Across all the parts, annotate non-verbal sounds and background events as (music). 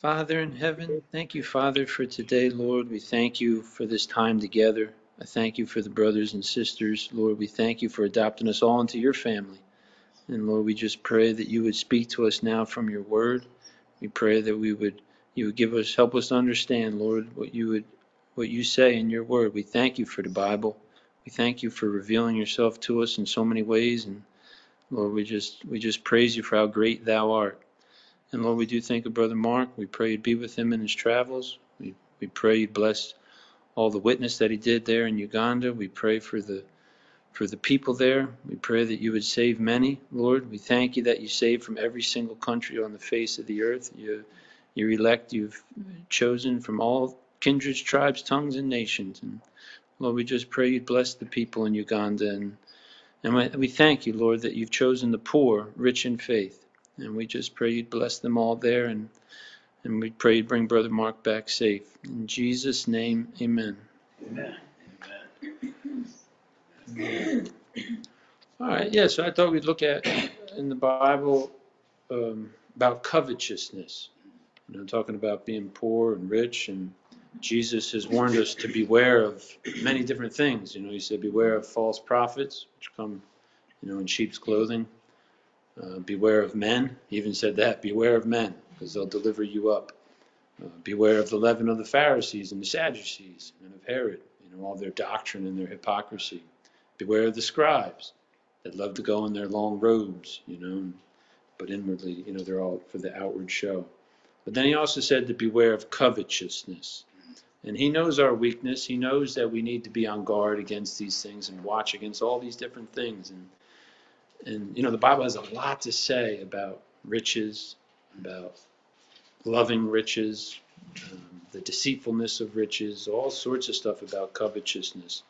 Father in heaven, thank you, Father, for today, Lord. We thank you for this time together. I thank you for the brothers and sisters. Lord, we thank you for adopting us all into your family. And Lord, we just pray that you would speak to us now from your word. We pray that we would you would give us help us to understand, Lord, what you would what you say in your word. We thank you for the Bible. We thank you for revealing yourself to us in so many ways. And Lord, we just we just praise you for how great thou art. And Lord, we do think of Brother Mark. We pray you'd be with him in his travels. We, we pray you'd bless all the witness that he did there in Uganda. We pray for the for the people there. We pray that you would save many, Lord. We thank you that you save from every single country on the face of the earth. You, you elect, you've chosen from all kindreds, tribes, tongues, and nations. And Lord, we just pray you'd bless the people in Uganda. And, and we thank you, Lord, that you've chosen the poor, rich in faith. And we just pray you'd bless them all there. And, and we pray you'd bring Brother Mark back safe. In Jesus' name, amen. Amen. Amen. All right, yeah, so I thought we'd look at in the Bible um, about covetousness. You know, talking about being poor and rich, and Jesus has warned us to beware of many different things. You know, he said, beware of false prophets, which come, you know, in sheep's clothing. Uh, beware of men. He even said that. Beware of men, because they'll deliver you up. Uh, beware of the leaven of the Pharisees and the Sadducees and of Herod. You know, all their doctrine and their hypocrisy. Beware of the scribes that love to go in their long robes, you know, but inwardly, you know, they're all for the outward show. But then he also said to beware of covetousness. And he knows our weakness. He knows that we need to be on guard against these things and watch against all these different things. And and you know, the Bible has a lot to say about riches, about loving riches, um, the deceitfulness of riches, all sorts of stuff about covetousness.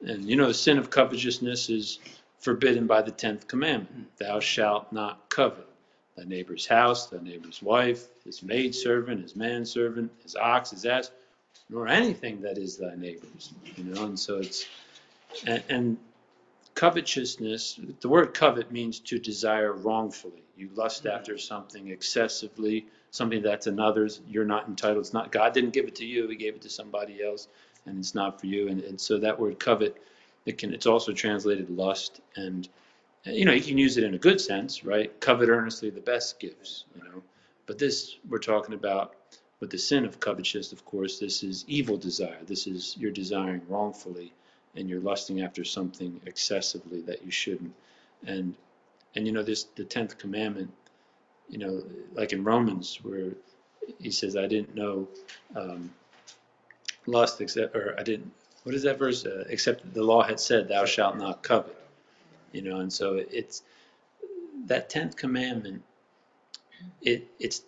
And you know, the sin of covetousness is forbidden by the tenth commandment: "Thou shalt not covet thy neighbor's house, thy neighbor's wife, his maidservant, his manservant, his ox, his ass, nor anything that is thy neighbor's." You know, and so it's and, and covetousness, the word covet means to desire wrongfully. You lust mm-hmm. after something excessively, something that's another's. You're not entitled. It's not God didn't give it to you. He gave it to somebody else, and it's not for you. And, and so that word covet, it can. It's also translated lust, and uh, you know you can use it in a good sense, right? Covet earnestly the best gifts, you know. But this we're talking about with the sin of covetousness. Of course, this is evil desire. This is you're desiring wrongfully and you're lusting after something excessively that you shouldn't. And and you know this the tenth commandment, you know, like in Romans where he says, "I didn't know um, lust except, or I didn't." What is that verse? Uh, except the law had said, "Thou shalt not covet." You know, and so it's that tenth commandment. It it's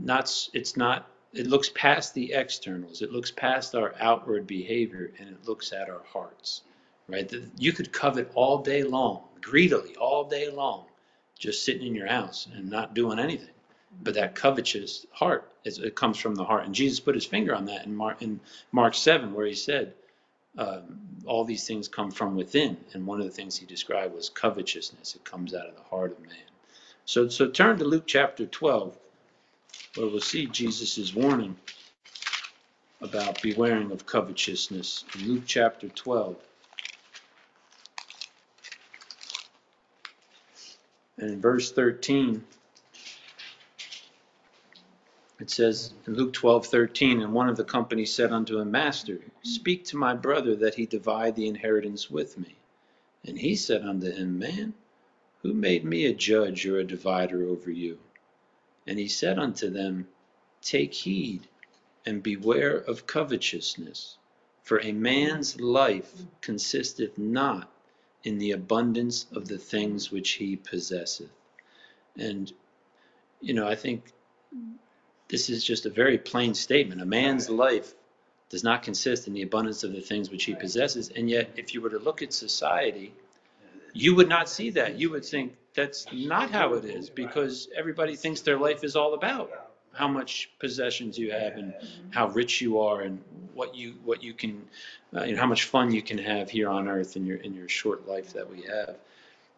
not it's not it looks past the externals. It looks past our outward behavior and it looks at our hearts, right? You could covet all day long, greedily all day long, just sitting in your house and not doing anything. But that covetous heart, it comes from the heart. And Jesus put his finger on that in Mark, in Mark 7, where he said, um, all these things come from within. And one of the things he described was covetousness. It comes out of the heart of man. So, so turn to Luke chapter 12 where we'll see Jesus' warning about bewaring of covetousness in Luke chapter 12. And in verse 13, it says in Luke 12, 13, and one of the company said unto him, Master, speak to my brother that he divide the inheritance with me. And he said unto him, Man, who made me a judge or a divider over you? And he said unto them, Take heed, and beware of covetousness: for a man's life consisteth not in the abundance of the things which he possesseth. And, you know, I think this is just a very plain statement. A man's life does not consist in the abundance of the things which he possesses. And yet, if you were to look at society, you would not see that. You would think that's not how it is because everybody thinks their life is all about how much possessions you have and how rich you are and what you what you can uh, you know, how much fun you can have here on earth in your in your short life that we have.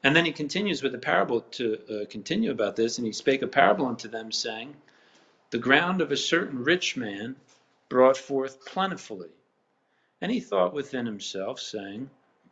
And then he continues with a parable to uh, continue about this and he spake a parable unto them saying the ground of a certain rich man brought forth plentifully. And he thought within himself, saying,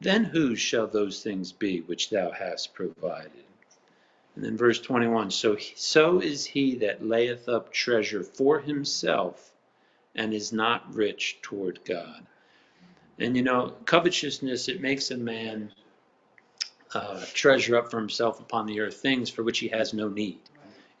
Then whose shall those things be which thou hast provided? And then verse 21 So, so is he that layeth up treasure for himself and is not rich toward God. And you know, covetousness, it makes a man uh, treasure up for himself upon the earth things for which he has no need.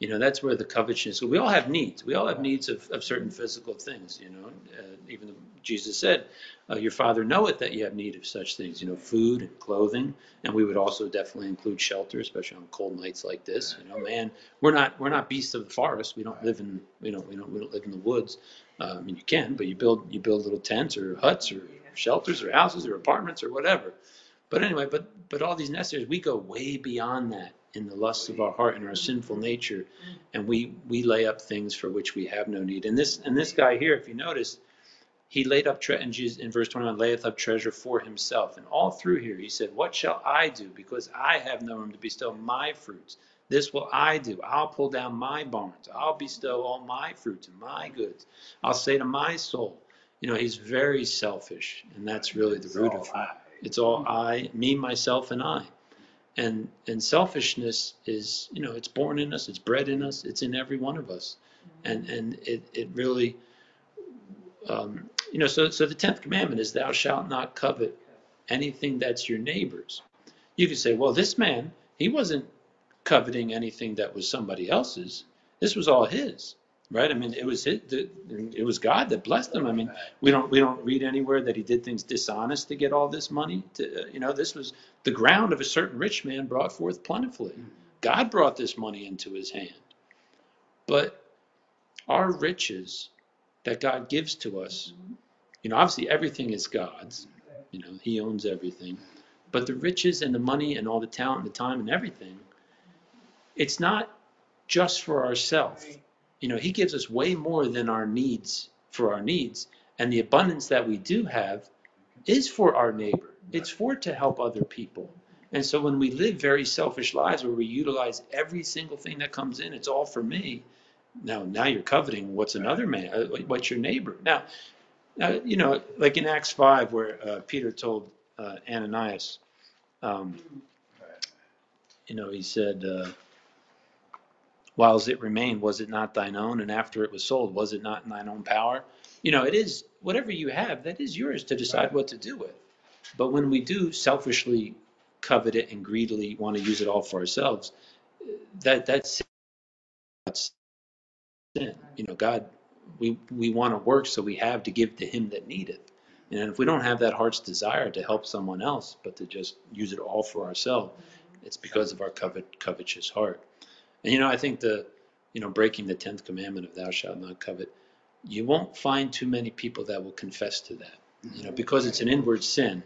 You know, that's where the covetousness. We all have needs. We all have needs of, of certain physical things. You know, uh, even Jesus said, uh, "Your Father knoweth that you have need of such things." You know, food and clothing, and we would also definitely include shelter, especially on cold nights like this. You know, man, we're not we're not beasts of the forest. We don't live in you know we don't we don't live in the woods. Uh, I mean, you can, but you build you build little tents or huts or shelters or houses or apartments or whatever. But anyway, but but all these necessaries, we go way beyond that in the lusts of our heart and our sinful nature, and we we lay up things for which we have no need. And this and this guy here, if you notice, he laid up tre- in, Jesus, in verse 21, layeth up treasure for himself. And all through here, he said, What shall I do? Because I have no room to bestow my fruits. This will I do. I'll pull down my barns. I'll bestow all my fruits and my goods. I'll say to my soul, you know, he's very selfish, and that's really the root of it. It's all I, me, myself, and I and and selfishness is you know it's born in us it's bred in us it's in every one of us. And and it it really um, you know so so the 10th commandment is thou shalt not covet anything that's your neighbor's. You could say well this man he wasn't coveting anything that was somebody else's. This was all his right? I mean, it was it, it was God that blessed him. I mean, we don't we don't read anywhere that he did things dishonest to get all this money. To uh, you know, this was the ground of a certain rich man brought forth plentifully. God brought this money into his hand, but our riches that God gives to us, you know, obviously everything is God's. You know, He owns everything, but the riches and the money and all the talent and the time and everything, it's not just for ourselves you know, He gives us way more than our needs for our needs. And the abundance that we do have is for our neighbor, it's for to help other people. And so when we live very selfish lives where we utilize every single thing that comes in, it's all for me. Now, now you're coveting what's another man, uh, what's your neighbor. Now, uh, you know, like in Acts 5, where uh, Peter told uh, Ananias, um, you know, he said, uh, whiles it remained, was it not thine own? And after it was sold, was it not in thine own power? You know, it is whatever you have, that is yours to decide what to do with. But when we do selfishly covet it and greedily want to use it all for ourselves, that that's sin. You know, God, we we want to work so we have to give to Him that needeth. And if we don't have that heart's desire to help someone else, but to just use it all for ourselves, it's because of our covet, covetous heart. And you know, I think the, you know, breaking the tenth commandment of thou shalt not covet, you won't find too many people that will confess to that. You know, because it's an inward sin,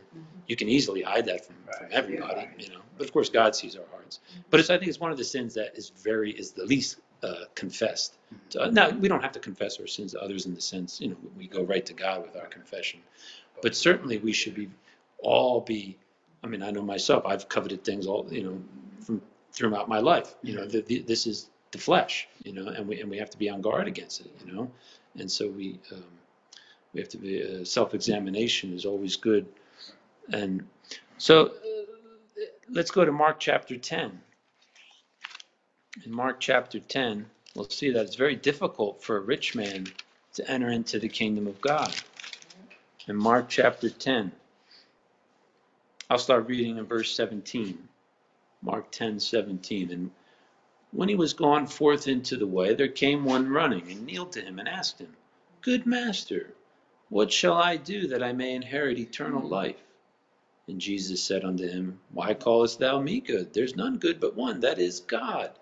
you can easily hide that from, from everybody. You know, but of course God sees our hearts. But it's, I think it's one of the sins that is very is the least uh, confessed. So, now we don't have to confess our sins to others in the sense, you know, we go right to God with our confession. But certainly we should be all be. I mean, I know myself. I've coveted things all, you know, from throughout my life. You know, the, the, this is the flesh. You know, and we and we have to be on guard against it. You know, and so we um, we have to be uh, self-examination is always good. And so uh, let's go to Mark chapter 10. In Mark chapter 10, we'll see that it's very difficult for a rich man to enter into the kingdom of God. In Mark chapter 10, I'll start reading in verse 17. Mark 10:17. And when he was gone forth into the way, there came one running, and kneeled to him, and asked him, Good master, what shall I do that I may inherit eternal life? And Jesus said unto him, Why callest thou me good? There's none good but one, that is God.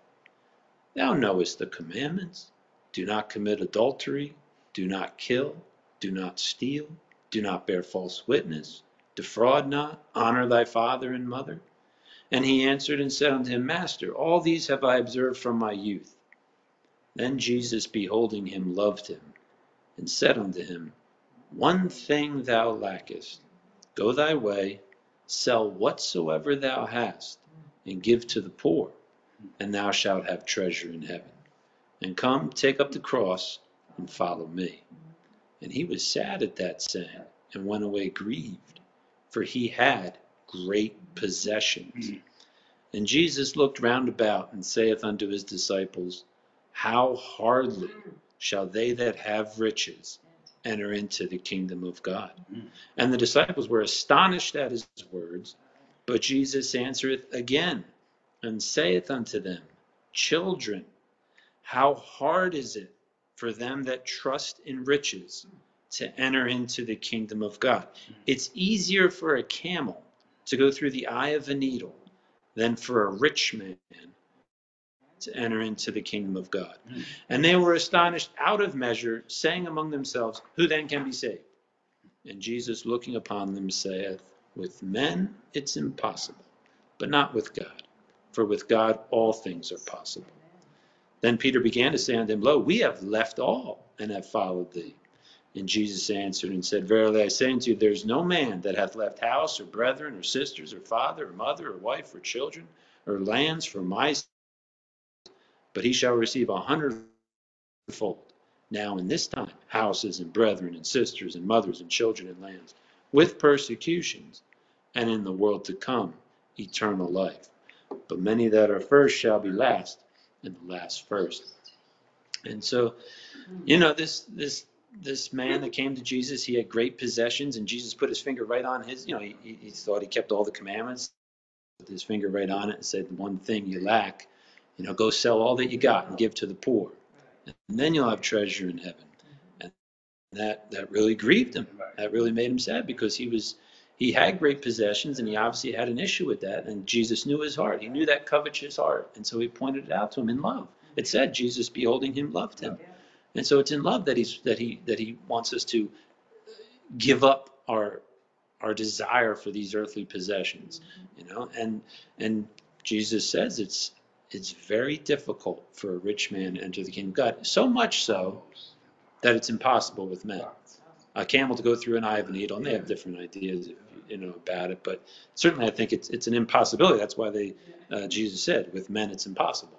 Thou knowest the commandments. Do not commit adultery, do not kill, do not steal, do not bear false witness, defraud not, honor thy father and mother. And he answered and said unto him, Master, all these have I observed from my youth. Then Jesus, beholding him, loved him, and said unto him, One thing thou lackest. Go thy way, sell whatsoever thou hast, and give to the poor, and thou shalt have treasure in heaven. And come, take up the cross, and follow me. And he was sad at that saying, and went away grieved, for he had great possessions. Hmm. And Jesus looked round about, and saith unto his disciples, How hardly shall they that have riches enter into the kingdom of God? Hmm. And the disciples were astonished at his words. But Jesus answereth again, and saith unto them, Children, how hard is it for them that trust in riches to enter into the kingdom of God? Hmm. It's easier for a camel to go through the eye of a needle than for a rich man to enter into the kingdom of God. Hmm. And they were astonished out of measure, saying among themselves, Who then can be saved? And Jesus, looking upon them, saith, With men it's impossible, but not with God. For with God all things are possible. Then Peter began to say unto him, Lo, we have left all and have followed thee. And Jesus answered and said, Verily I say unto you, there is no man that hath left house, or brethren, or sisters, or father, or mother, or wife, or children, or lands for my sake, but he shall receive a hundredfold. Now in this time, houses, and brethren, and sisters, and mothers, and children, and lands, with persecutions, and in the world to come, eternal life. But many that are first shall be last, and the last first. And so, you know, this this this man that came to Jesus, he had great possessions, and Jesus put his finger right on his. You know, he, he thought he kept all the commandments. Put his finger right on it and said, one thing you lack, you know, go sell all that you got and give to the poor, and then you'll have treasure in heaven." And that that really grieved him. That really made him sad because he was he had great possessions and he obviously had an issue with that. And Jesus knew his heart. He knew that covetous heart, and so he pointed it out to him in love. It said Jesus, beholding him, loved him. And so it's in love that he's that he that he wants us to give up our our desire for these earthly possessions, you know. And and Jesus says it's it's very difficult for a rich man to enter the kingdom of God. So much so that it's impossible with men. A camel to go through an eye of a needle, and they have different ideas, you know, about it. But certainly, I think it's it's an impossibility. That's why they uh, Jesus said, with men it's impossible.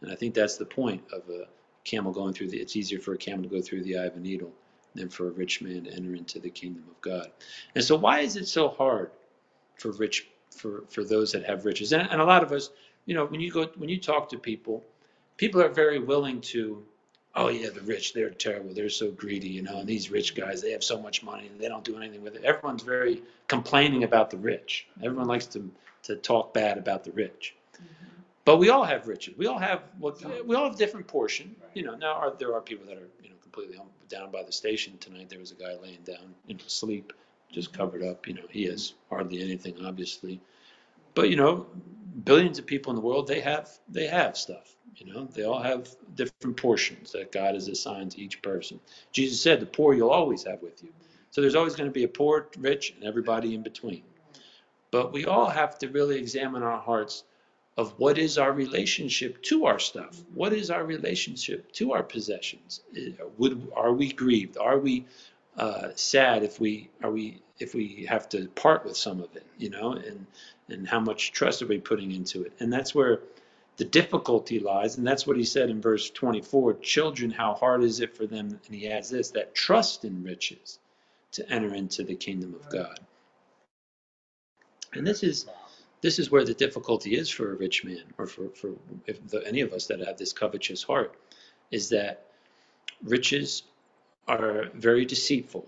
And I think that's the point of a camel going through the, it's easier for a camel to go through the eye of a needle than for a rich man to enter into the kingdom of God. And so why is it so hard for rich, for, for those that have riches? And, and a lot of us, you know, when you go, when you talk to people, people are very willing to, oh yeah, the rich, they're terrible. They're so greedy, you know, and these rich guys, they have so much money and they don't do anything with it. Everyone's very complaining about the rich. Everyone likes to, to talk bad about the rich. Mm-hmm. But we all have riches. We all have well, we all have different portion. You know, now are, there are people that are you know completely down by the station tonight. There was a guy laying down in sleep, just covered up. You know, he has hardly anything, obviously. But you know, billions of people in the world they have they have stuff. You know, they all have different portions that God has assigned to each person. Jesus said, "The poor you'll always have with you." So there's always going to be a poor, rich, and everybody in between. But we all have to really examine our hearts of what is our relationship to our stuff? What is our relationship to our possessions? Would are we grieved? Are we uh, sad if we are we if we have to part with some of it you know and and how much trust are we putting into it? And that's where the difficulty lies and that's what he said in verse 24 children how hard is it for them and he adds this that trust in riches to enter into the kingdom of god. And this is this is where the difficulty is for a rich man or for, for if the, any of us that have this covetous heart is that riches are very deceitful.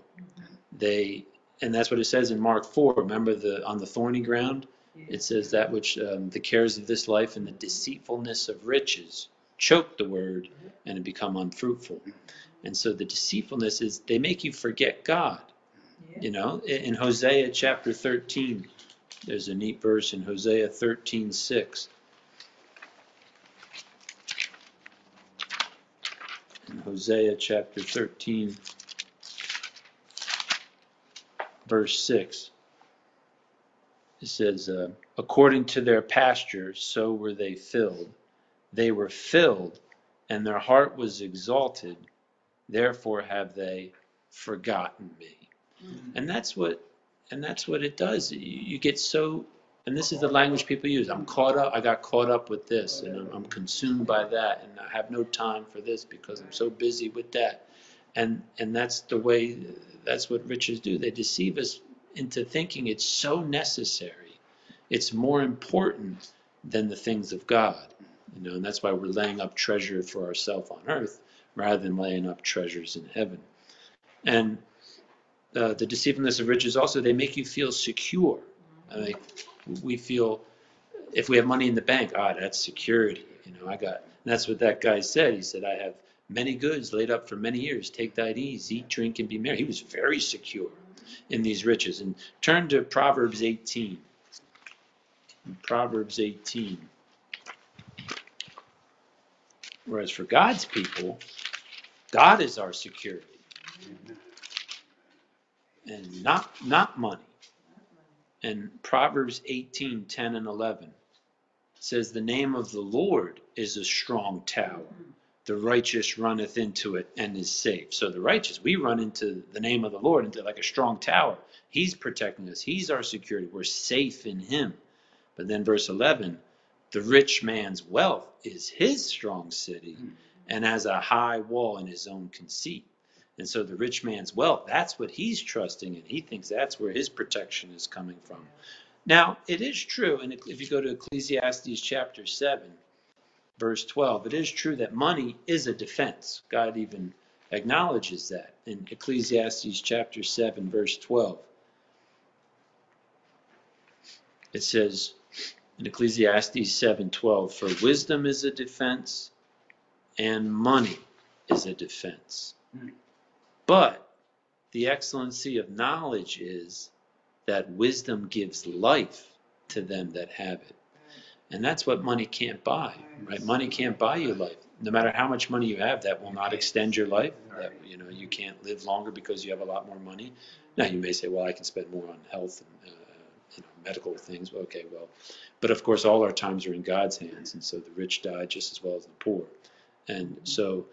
They and that's what it says in mark 4 remember the on the thorny ground? It says that which um, the cares of this life and the deceitfulness of riches choke the word and it become unfruitful. And so the deceitfulness is they make you forget god. You know in hosea chapter 13 there's a neat verse in Hosea 13:6. In Hosea chapter 13, verse 6. It says, uh, According to their pasture, so were they filled. They were filled, and their heart was exalted. Therefore have they forgotten me. Mm-hmm. And that's what and that's what it does. You, you, get so and this is the language people use. I'm caught up. I got caught up with this, and I'm, I'm consumed by that, and I have no time for this because I'm so busy with that. And and that's the way. That's what riches do. They deceive us into thinking it's so necessary. It's more important than the things of God. You know, and that's why we're laying up treasure for ourselves on earth rather than laying up treasures in heaven. And uh, the deceitfulness of riches also they make you feel secure. Like we feel if we have money in the bank, ah, that's security. You know, I got. that's what that guy said. He said, I have many goods laid up for many years. Take that ease, eat, drink, and be merry. He was very secure in these riches. And turn to Proverbs 18. Proverbs 18. Whereas for God's people, God is our security. And not not money. And Proverbs 18, 10 and 11 says, The name of the Lord is a strong tower. The righteous runneth into it and is safe. So the righteous, we run into the name of the Lord, into like a strong tower. He's protecting us. He's our security. We're safe in him. But then verse 11, the rich man's wealth is his strong city and has a high wall in his own conceit. And so the rich man's wealth, that's what he's trusting in. He thinks that's where his protection is coming from. Now, it is true, and if you go to Ecclesiastes chapter 7, verse 12, it is true that money is a defense. God even acknowledges that in Ecclesiastes chapter 7, verse 12. It says in Ecclesiastes 7:12, "For wisdom is a defense, and money is a defense." Mm. But the excellency of knowledge is that wisdom gives life to them that have it. And that's what money can't buy, right? Money can't buy you life. No matter how much money you have, that will not extend your life. That you know you can't live longer because you have a lot more money. Now you may say, well, I can spend more on health and uh, you know medical things. Okay, well, but of course, all our times are in God's hands, and so the rich die just as well as the poor. And so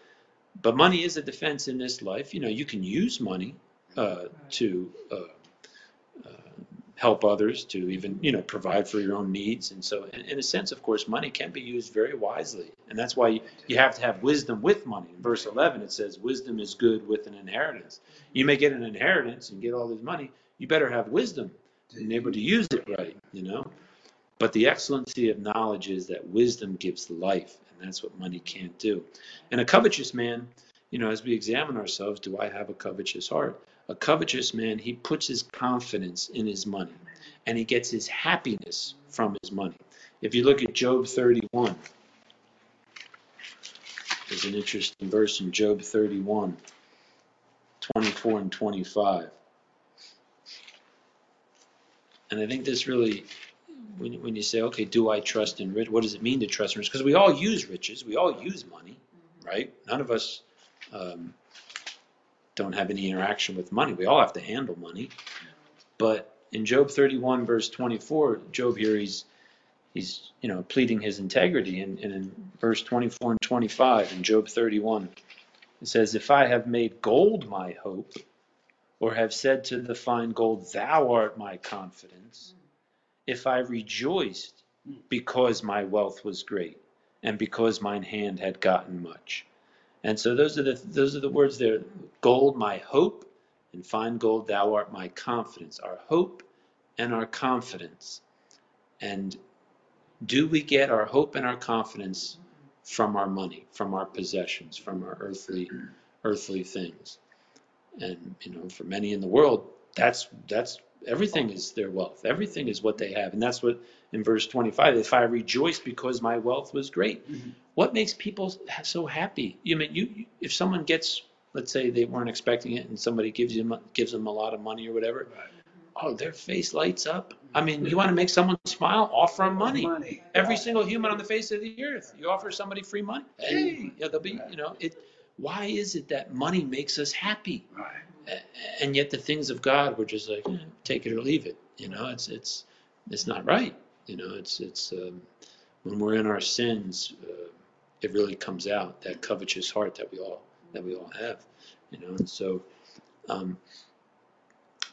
but money is a defense in this life. You know, you can use money uh, to uh, uh, help others, to even you know provide for your own needs, and so in, in, a sense, of course, money can be used very wisely, and that's why you, you have to have wisdom with money. In verse 11, it says, "Wisdom is good with an inheritance." You may get an inheritance and get all this money. You better have wisdom and able to use it right. You know. But the excellency of knowledge is that wisdom gives life, and that's what money can't do. And a covetous man, you know, as we examine ourselves, do I have a covetous heart? A covetous man, he puts his confidence in his money and he gets his happiness from his money. If you look at Job 31, there's an interesting verse in Job 31, 24 and 25. And I think this really when, when you say, okay, do I trust in rich? What does it mean to trust in riches? Because we all use riches, we all use money, right? None of us um, don't have any interaction with money. We all have to handle money. But in Job 31, verse 24, Job here, he's he's you know pleading his integrity. And, and in verse 24 and 25 in Job 31, it says, If I have made gold my hope, or have said to the fine gold, Thou art my confidence if I rejoiced hmm. because my wealth was great and because mine hand had gotten much. And so those are the those are the words there. Gold, my hope, and fine gold, thou art my confidence. Our hope and our confidence. And do we get our hope and our confidence from our money, from our possessions, from our earthly earthly things? And you know, for many in the world, that's that's Everything is their wealth. Everything is what they have. And that's what in verse 25, if I rejoice because my wealth was great. Mm-hmm. What makes people so happy? You mean you if someone gets let's say they weren't expecting it and somebody gives them gives them a lot of money or whatever. Right. Oh, their face lights up. I mean, you want to make someone smile? Offer them money. money. Every single human on the face of the earth, you offer somebody free money. Hey, yeah, they'll be, you know, it. Why is it that money makes us happy? Right. And yet the things of God, we're just like, eh, take it or leave it. You know, it's it's it's not right. You know, it's it's um, when we're in our sins, uh, it really comes out that covetous heart that we all that we all have. You know, and so. Um,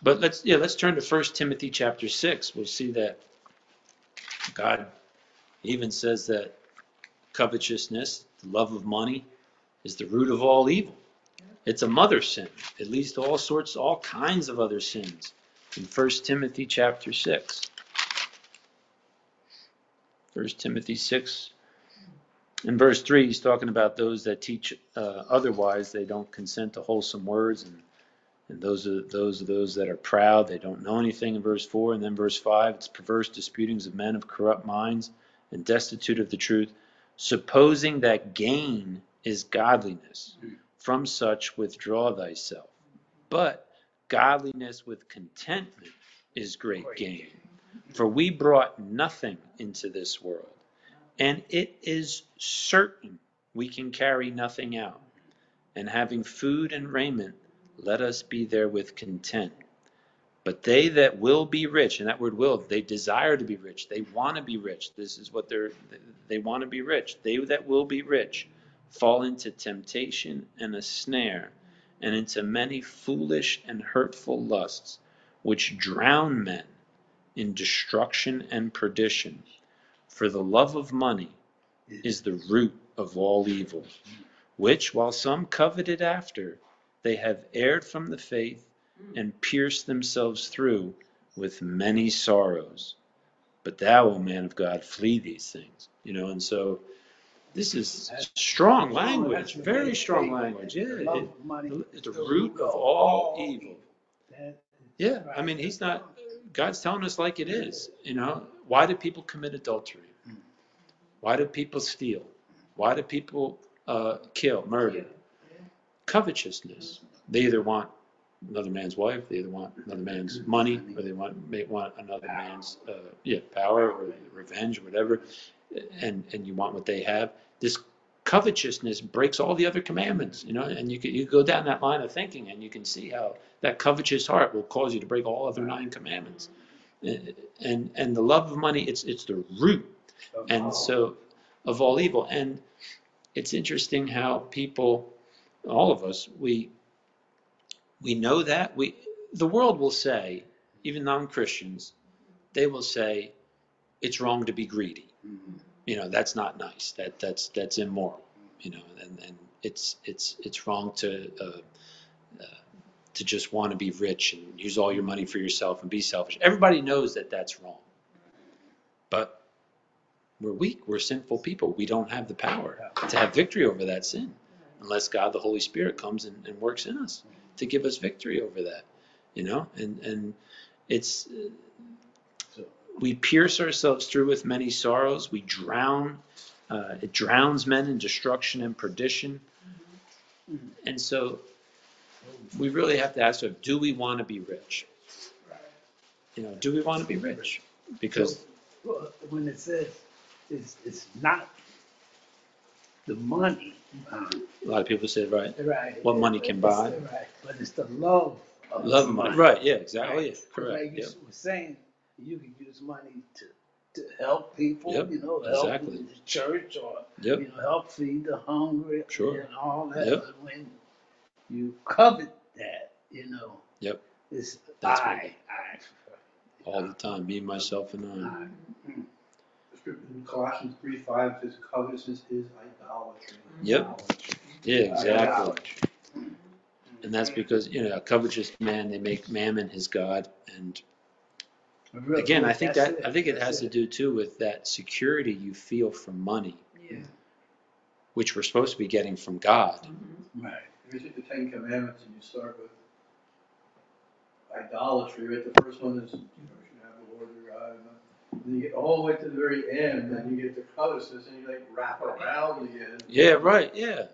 but let's yeah let's turn to First Timothy chapter six. We'll see that God even says that covetousness, the love of money, is the root of all evil. It's a mother sin. It leads to all sorts, all kinds of other sins. In 1 Timothy chapter 6. 1 Timothy 6. In verse 3, he's talking about those that teach uh, otherwise. They don't consent to wholesome words. And, and those are those are those that are proud. They don't know anything in verse 4. And then verse 5, it's perverse disputings of men of corrupt minds and destitute of the truth, supposing that gain is godliness. Hmm. From such withdraw thyself. But godliness with contentment is great gain. For we brought nothing into this world, and it is certain we can carry nothing out. And having food and raiment, let us be therewith content. But they that will be rich, and that word will, they desire to be rich. They want to be rich. This is what they're, they want to be rich. They that will be rich fall into temptation and a snare, and into many foolish and hurtful lusts, which drown men in destruction and perdition. For the love of money is the root of all evil, which, while some coveted after, they have erred from the faith and pierced themselves through with many sorrows. But thou, O man of God, flee these things. You know, and so this is strong language, very strong language. Yeah, love it, of money it's the root of all evil. That- Yeah, I mean, he's not. God's telling us like it is. You know, why do people commit adultery? Why do people steal? Why do people uh, kill, murder? Covetousness. They either want another man's wife, they either want another man's money, or they want may want another man's uh, yeah power or revenge or whatever, and and you want what they have. This covetousness breaks all the other commandments, you know, and you can you go down that line of thinking, and you can see how that covetous heart will cause you to break all other nine commandments. And and the love of money, it's it's the root and so of all evil and it's interesting how people all of us we we know that we the world will say even non-christians they will say it's wrong to be greedy Mhm. you know that's not nice. That that's that's immoral you know and and it's it's it's wrong to uh, uh, to just want to be rich and use all your money for yourself and be selfish. Everybody knows that that's wrong. But we're weak. We're sinful people. We don't have the power to have victory over that sin unless god the holy spirit comes and, and works in us to give us victory over that you know and and it's we pierce ourselves through with many sorrows we drown uh, it drowns men in destruction and perdition and so we really have to ask ourselves do we want to be rich you know do we want to be rich because So, well, When it says it's, it's not the money, um, a lot of people say right right. What money can buy. Right, but it's the love of love the money right yeah exactly Right. yeah, Like correct you yep. were saying, you can use money to, to help people, Yep, you know, help exactly. the church or, Yep. you know, help feed the hungry Sure. and all that. Yep. But when you covet that, you know, Yep. it's That's what- I, I. all the time me myself and i I. mm. In Colossians three five says covetousness is idolatry. Yep. Idolatry. yeah exactly Idolatry. and that's because you know a covetous man they make mammon his god and Really, again i think that's that i think it that's has to do too with that security you feel from money Yeah, which we're supposed to be getting from god mm-hmm. right. If you take the Ten Commandments and you start with idolatry, right, the first one is, you know, you should have the Lord your God. And then you get all the way to the very end, and you get to covetousness, and you like wrap around again. yeah right yeah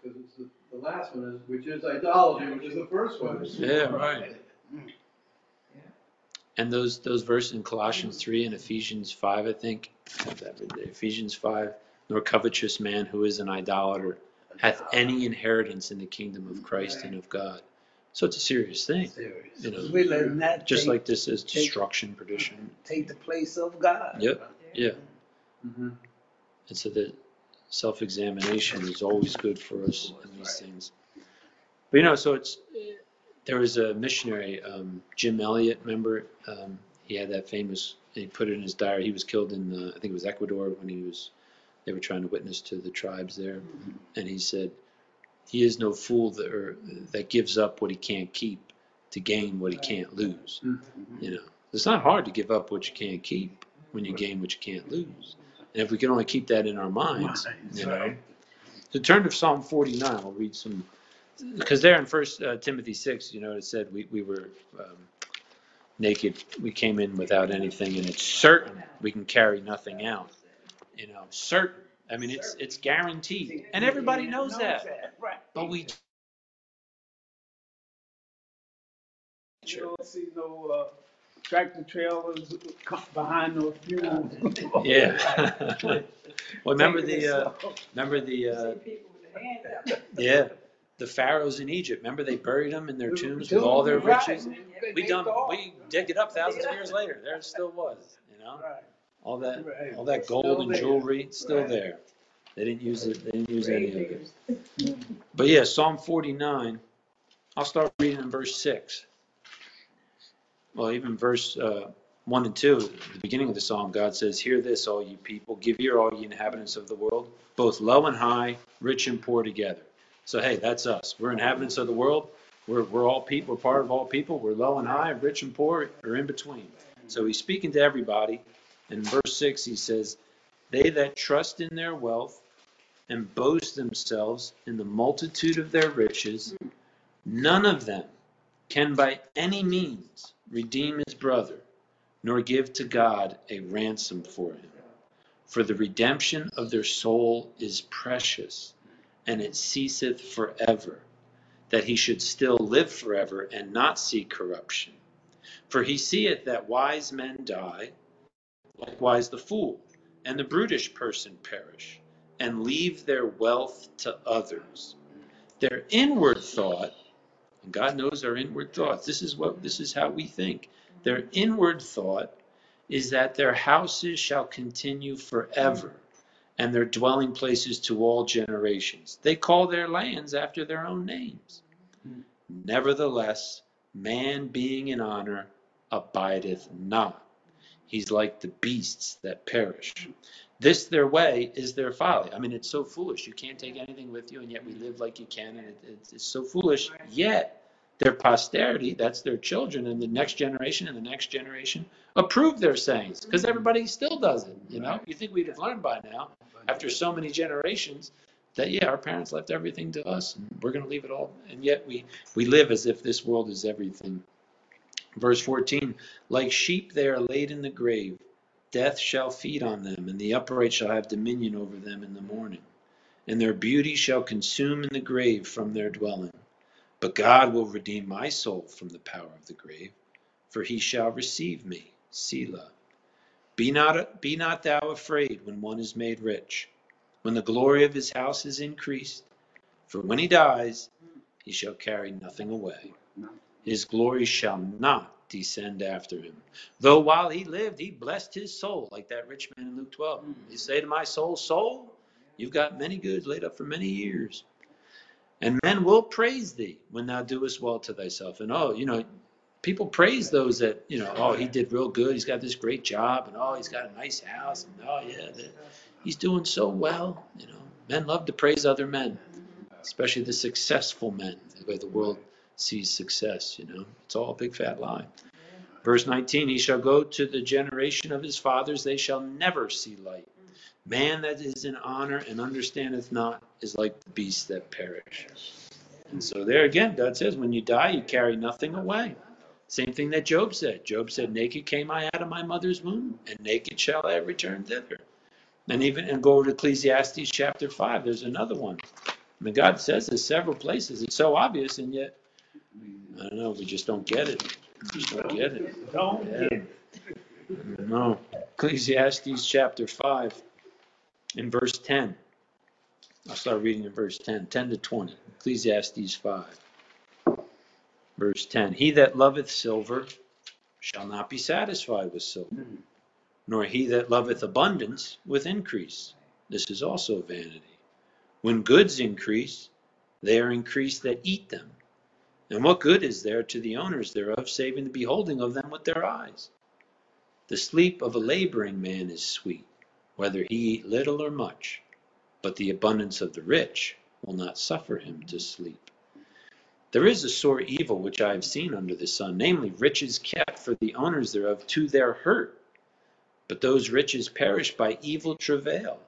Because it's the, the last one is, which is idolatry, which is the first one. Yeah, right. And those those verses in Colossians three and Ephesians five, I think, I have that right there. Ephesians five, nor covetous man who is an idolater hath any inheritance in the kingdom of Christ and of God. So it's a serious thing, Serious. you know, that just take, like this is destruction, perdition. take the place of God. Yep, yeah. Mhm. And so the self-examination is always good for us in these things. But you know, so it's there was a missionary, um, Jim Elliot. Remember, um, he had that famous. He put it in his diary. He was killed in, uh, I think it was Ecuador when he was. They were trying to witness to the tribes there, and he said, "He is no fool that or, that gives up what he can't keep to gain what he can't lose." You know, it's not hard to give up what you can't keep when you gain what you can't lose. And if we can only keep that in our minds, you know. So turn to Psalm 49. I'll read some, because there in First uh, Timothy 6, you know, it said we, we were um, naked, we came in without anything, and it's certain we can carry nothing out. You know, certain. I mean, it's it's guaranteed, and everybody knows that. But we You don't see no, uh, tractor trailers come behind those fuels. Yeah. (laughs) well, remember the uh, remember the uh, yeah the pharaohs in Egypt. Remember they buried them in their tombs with all their riches. We done we dig it up (laughs) thousands of years later. There it still was, you know, all that all that gold and jewelry still there. They didn't use it. They didn't use any of it. But yeah, Psalm 49. I'll start reading in verse six. Well, even verse uh, one and two, the beginning of the psalm, God says, "Hear this, all you people; give ear, all ye inhabitants of the world, both low and high, rich and poor together." So hey, that's us. We're inhabitants of the world. We're we're all people. We're part of all people. We're low and high, rich and poor, or in between. So he's speaking to everybody. In verse six, he says, "They that trust in their wealth and boast themselves in the multitude of their riches, none of them can by any means redeem his brother, nor give to God a ransom for him. For the redemption of their soul is precious, and it ceaseth forever, that he should still live forever and not see corruption. For he seeth that wise men die, likewise the fool, and the brutish person perish, and leave their wealth to others. Their inward thought and God knows our inward thoughts. This is what this is how we think. Their inward thought is that their houses shall continue forever, and their dwelling places to all generations. They call their lands after their own names. Nevertheless, man being in honor abideth not. He's like the beasts that perish. This their way is their folly. I mean, it's so foolish. You can't take anything with you, and yet we live like you can, and it, it's, it's so foolish. Yet their posterity, that's their children, and the next generation and the next generation approve their sayings because everybody still does it. You know, you think we'd have learned by now after so many generations that yeah, our parents left everything to us, and we're going to leave it all, and yet we we live as if this world is everything. Verse 14, like sheep they are laid in the grave. Death shall feed on them, and the upright shall have dominion over them in the morning. And their beauty shall consume in the grave from their dwelling. But God will redeem my soul from the power of the grave, for he shall receive me. Selah. Be not, be not thou afraid when one is made rich, when the glory of his house is increased. For when he dies, he shall carry nothing away. His glory shall not descend after him. Though while he lived, he blessed his soul, like that rich man in Luke 12. He say to my soul, Soul, you've got many goods laid up for many years. And men will praise thee when thou doest well to thyself. And oh, you know, people praise those that, you know, oh, he did real good. He's got this great job. And oh, he's got a nice house. And oh, yeah, he's doing so well. You know, men love to praise other men, especially the successful men, the way the world sees success. You know, it's all a big fat lie. Verse 19, he shall go to the generation of his fathers, they shall never see light. Man that is in honor and understandeth not is like the beasts that perish. And so there again, God says, when you die, you carry nothing away. Same thing that Job said. Job said, naked came I out of my mother's womb, and naked shall I return thither. And even, and go over to Ecclesiastes chapter 5, there's another one. I mean, God says there's several places. It's so obvious, and yet, I don't know, we just don't get it. We just don't get it. Don't get No. Ecclesiastes chapter 5 in verse 10. I'll start reading in verse 10, 10 to 20. Ecclesiastes 5. Verse 10 He that loveth silver shall not be satisfied with silver, nor he that loveth abundance with increase. This is also vanity. When goods increase, they are increased that eat them. And what good is there to the owners thereof, saving the beholding of them with their eyes? The sleep of a laboring man is sweet, whether he eat little or much, but the abundance of the rich will not suffer him to sleep. There is a sore evil which I have seen under the sun, namely riches kept for the owners thereof to their hurt. But those riches perish by evil travail.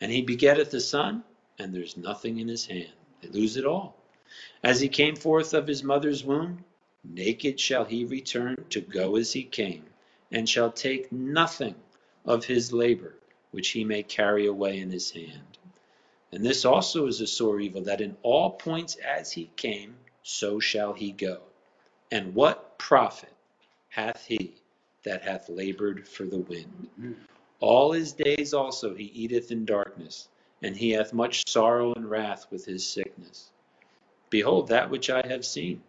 And he begetteth a son, and there's nothing in his hand. They lose it all. As he came forth of his mother's womb, naked shall he return to go as he came, and shall take nothing of his labor which he may carry away in his hand. And this also is a sore evil, that in all points as he came, so shall he go. And what profit hath he that hath labored for the wind? Mm-hmm. All his days also he eateth in darkness, and he hath much sorrow and wrath with his sickness. Behold that which I have seen.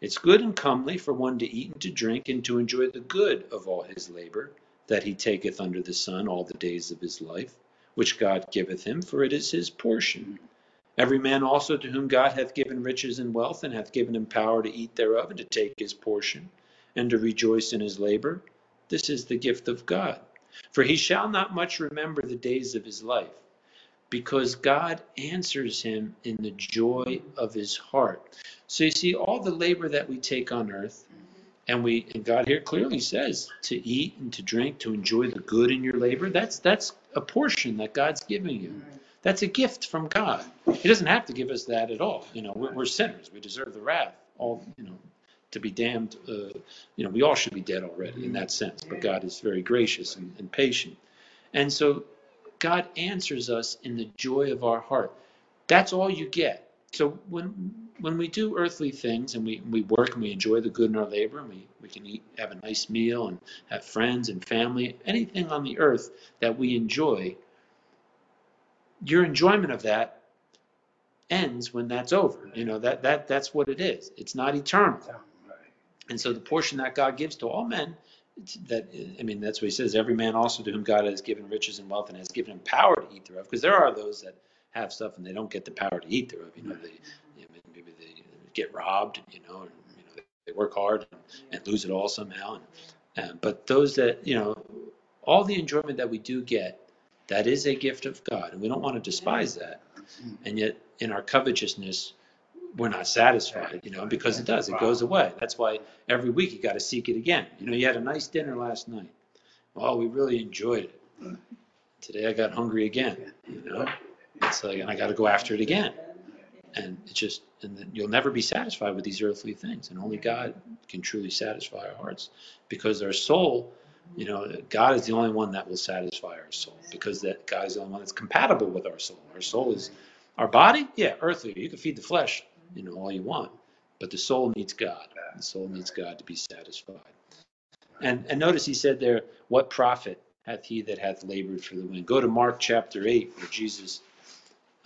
It's good and comely for one to eat and to drink and to enjoy the good of all his labor, that he taketh under the sun all the days of his life, which God giveth him, for it is his portion. Every man also to whom God hath given riches and wealth, and hath given him power to eat thereof, and to take his portion, and to rejoice in his labor, this is the gift of God. For he shall not much remember the days of his life, because God answers him in the joy of his heart. So you see, all the labor that we take on earth, and we and God here clearly says to eat and to drink, to enjoy the good in your labor, that's that's a portion that God's giving you. That's a gift from God. He doesn't have to give us that at all. You know, we're, sinners. We deserve the wrath. All you know, to be damned. Uh, you know, we all should be dead already in that sense. But God is very gracious and, and patient, and so God answers us in the joy of our heart. That's all you get. So when when we do earthly things and we, we work and we enjoy the good in our labor and we, we can eat have a nice meal and have friends and family, anything on the earth that we enjoy, your enjoyment of that ends when that's over. You know, that that that's what it is. It's not eternal. And so the portion that God gives to all men, that I mean, that's what he says. Every man also to whom God has given riches and wealth and has given him power to eat thereof. Because there are those that have stuff and they don't get the power to eat thereof. You know, they you know, maybe they get robbed. You know, and, you know they work hard and, and lose it all somehow. And, uh, but those that you know, all the enjoyment that we do get, that is a gift of God, and we don't want to despise that. And yet, in our covetousness, we're not satisfied, you know, because it does. It goes away. That's why every week you got to seek it again. You know, you had a nice dinner last night. Oh, we really enjoyed it. Today I got hungry again. You know, it's like, and I got to go after it again. And it's just, and you'll never be satisfied with these earthly things. And only God can truly satisfy our hearts because our soul, you know, God is the only one that will satisfy our soul because that God is the only one that's compatible with our soul. Our soul is our body, yeah, earthly. You can feed the flesh, you know, all you want, but the soul needs God. The soul needs God to be satisfied. And and notice he said there, what profit hath he that hath labored for the wind? Go to Mark chapter eight, where Jesus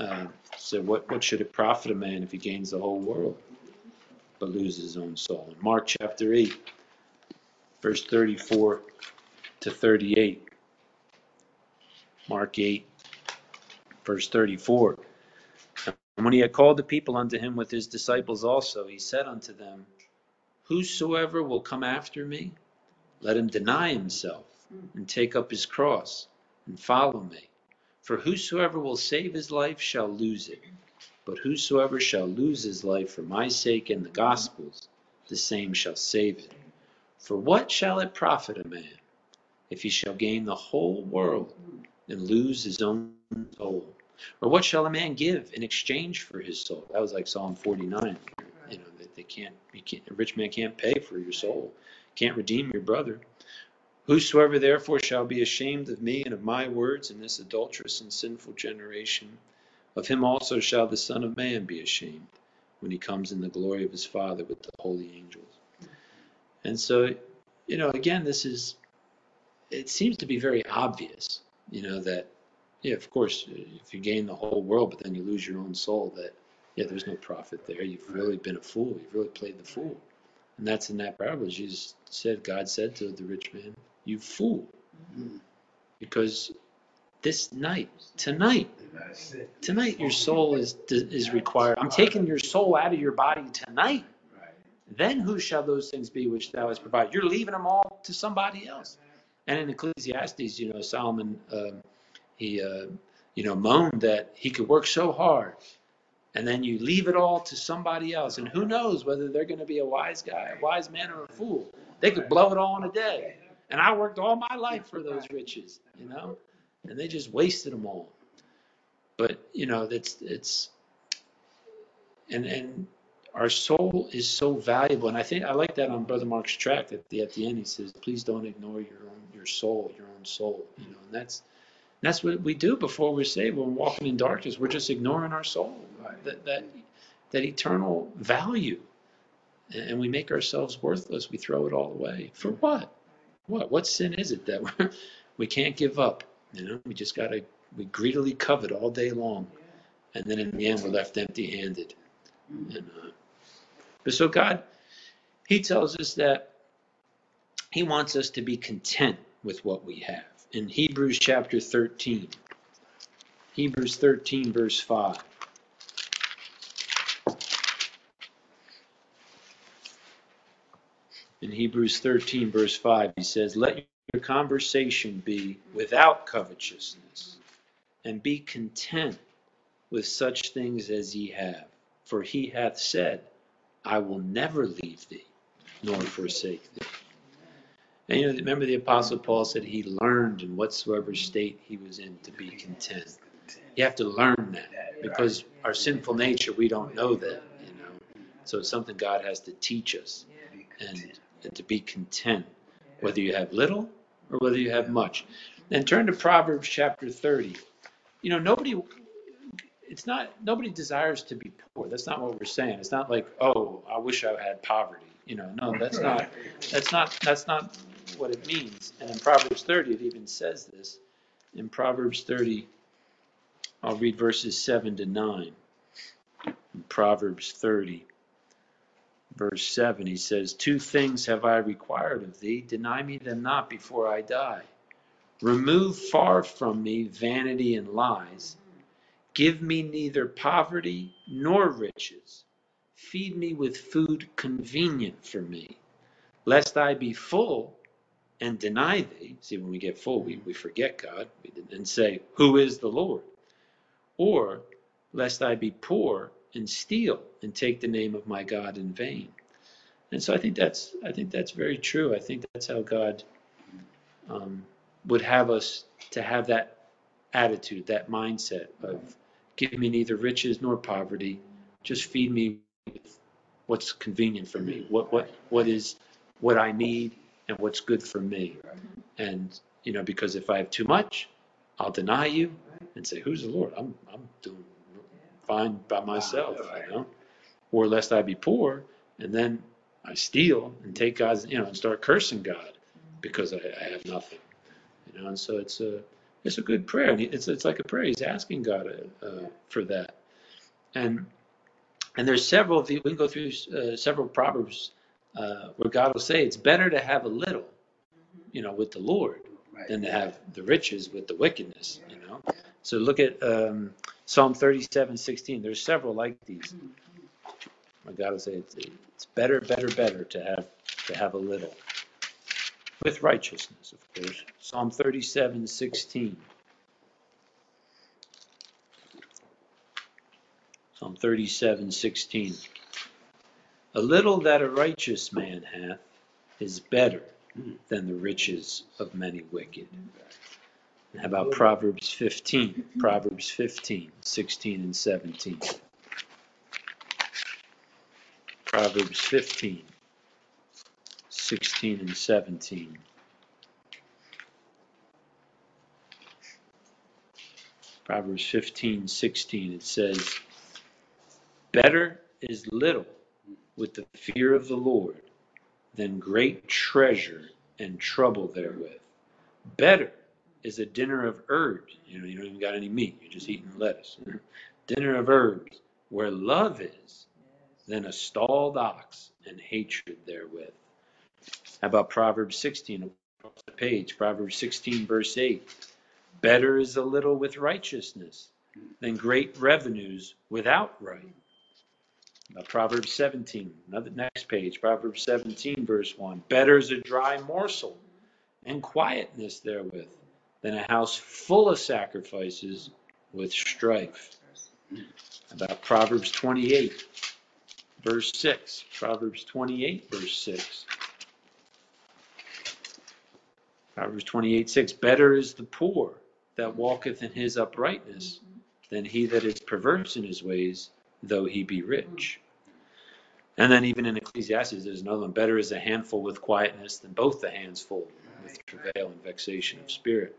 uh, said, what what should it profit a man if he gains the whole world but loses his own soul? In Mark chapter eight, verse thirty-four to thirty-eight. Mark eight, verse thirty-four. And when he had called the people unto him with his disciples also, he said unto them, Whosoever will come after me, let him deny himself, and take up his cross, and follow me. For whosoever will save his life shall lose it, but whosoever shall lose his life for my sake and the gospel's, the same shall save it. For what shall it profit a man, if he shall gain the whole world, and lose his own soul? Or what shall a man give in exchange for his soul? That was like Psalm 49. You know, they can't, you can't, a rich man can't pay for your soul, can't redeem your brother. Whosoever therefore shall be ashamed of me and of my words in this adulterous and sinful generation, of him also shall the Son of Man be ashamed when he comes in the glory of his Father with the holy angels. And so, you know, again, this is, it seems to be very obvious, you know, that Yeah, of course, if you gain the whole world, but then you lose your own soul, that, yeah, there's no profit there. You've really been a fool. You've really played the fool. And that's in that parable. Jesus said, God said to the rich man, You fool. Because this night, tonight, tonight your soul is is required. I'm taking your soul out of your body tonight. Then who shall those things be which thou hast provided? You're leaving them all to somebody else. And in Ecclesiastes, you know, Solomon, um, he, uh, you know, moaned that he could work so hard, and then you leave it all to somebody else. And who knows whether they're going to be a wise guy, a wise man, or a fool? They could blow it all in a day. And I worked all my life for those riches, you know, and they just wasted them all. But you know, that's it's, and and our soul is so valuable, and I think I like that on Brother Mark's track at the at the end. He says, "Please don't ignore your own your soul, your own soul." You know, and that's that's what we do before we're saved. When we're walking in darkness, we're just ignoring our soul, that that that eternal value, and we make ourselves worthless. We throw it all away for what? What? What sin is it that we're, we can't give up? You know, we just gotta we greedily covet all day long, and then in the end we're left empty-handed. And, uh, but so God, He tells us that He wants us to be content with what we have. In Hebrews chapter 13, Hebrews 13, verse 5. In Hebrews 13, verse 5, he says, Let your conversation be without covetousness, and be content with such things as ye have. For he hath said, I will never leave thee nor forsake thee. And you know, remember the Apostle Paul said he learned in whatsoever state he was in to be content. You have to learn that because our sinful nature, we don't know that, you know. So it's something God has to teach us and, and to be content, whether you have little or whether you have much. And turn to Proverbs chapter 30. You know, nobody it's not nobody desires to be poor. That's not what we're saying. It's not like, oh, I wish I had poverty. You know, no, that's not (laughs) that's not that's not what it means. And in Proverbs 30 it even says this. In Proverbs 30 I'll read verses 7 to 9. In Proverbs 30 verse 7 he says, "Two things have I required of thee, deny me them not before I die. Remove far from me vanity and lies." Give me neither poverty nor riches. Feed me with food convenient for me, lest I be full and deny thee. See, when we get full, we, we forget God and say, Who is the Lord? Or lest I be poor and steal and take the name of my God in vain. And so I think that's I think that's very true. I think that's how God um, would have us to have that attitude, that mindset of Give me neither riches nor poverty. Just feed me with what's convenient for me. What what what is what I need and what's good for me. And you know, because if I have too much, I'll deny you and say, "Who's the Lord? I'm I'm doing fine by myself." You know, or lest I be poor and then I steal and take God's, you know, and start cursing God because I, I have nothing. You know, and so it's a it's a good prayer. And it's, it's like a prayer. He's asking God uh, for that. And and there's several, we can go through uh, several Proverbs uh, where God will say it's better to have a little, you know, with the Lord right. than to have the riches with the wickedness, you know. So look at um, Psalm 37, 16. There's several like these. My God will say it's, it's better, better, better to have to have a little with righteousness, of course. Psalm 37, 16. Psalm 37, 16. A little that a righteous man hath is better than the riches of many wicked. How about Proverbs 15? Proverbs 15, 16 and 17. Proverbs 15, 16 and 17. Proverbs 15, 16, it says, Better is little with the fear of the Lord than great treasure and trouble therewith. Better is a dinner of herbs. You know, you don't even got any meat. You're just eating lettuce. Mm-hmm. dinner of herbs, where love is, than a stalled ox and hatred therewith. How about Proverbs 16 across the page? Proverbs 16, verse 8. Better is a little with righteousness than great revenues without right. Now, Proverbs 17, another next page, Proverbs 17, verse 1. Better is a dry morsel and quietness therewith than a house full of sacrifices with strife. About Proverbs 28, verse 6. Proverbs 28, verse 6. Proverbs 28, 6. Better is the poor that walketh in his uprightness than he that is perverse in his ways, though he be rich. And then even in Ecclesiastes, there's another one. Better is a handful with quietness than both the hands full with travail and vexation of spirit.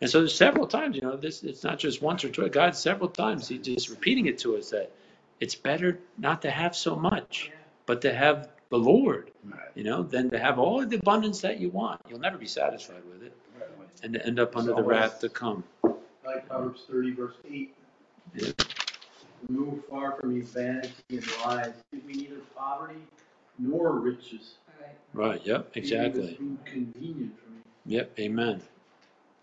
And so there's several times, you know, this it's not just once or twice. God several times He's just repeating it to us that it's better not to have so much, but to have the Lord, you know, than to have all of the abundance that you want. You'll never be satisfied with it, and to end up under the wrath to come. Like Proverbs thirty verse eight. Yeah. Remove far from you vanity and lies, give me neither poverty nor riches. Right. Yep. Exactly. Convenient for me. Yep. Amen.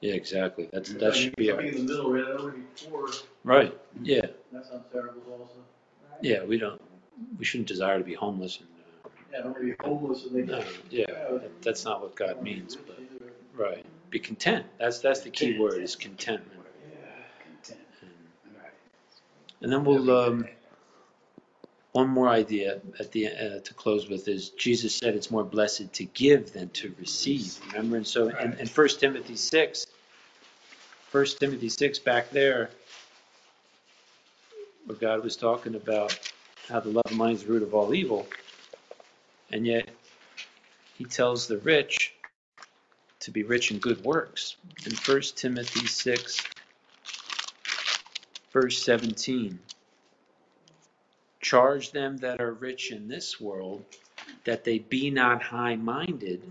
Yeah. Exactly. That's that should be Something our, in the middle, right, that would be poor, right. Yeah. that sounds terrible also. Yeah. We don't. We shouldn't desire to be homeless and. Uh, Yeah, don't be homeless and they. no. Yeah. that- That's not what God means. But right. Be content. That's that's the key word is contentment. And, and then we'll um, one more idea at the uh, to close with is Jesus said it's more blessed to give than to receive. Remember, and so in, in 1 Timothy six, 1 Timothy six back there, where God was talking about how the love of money is the root of all evil, and yet He tells the rich to be rich in good works. In 1 Timothy six, verse 17 charge them that are rich in this world that they be not high minded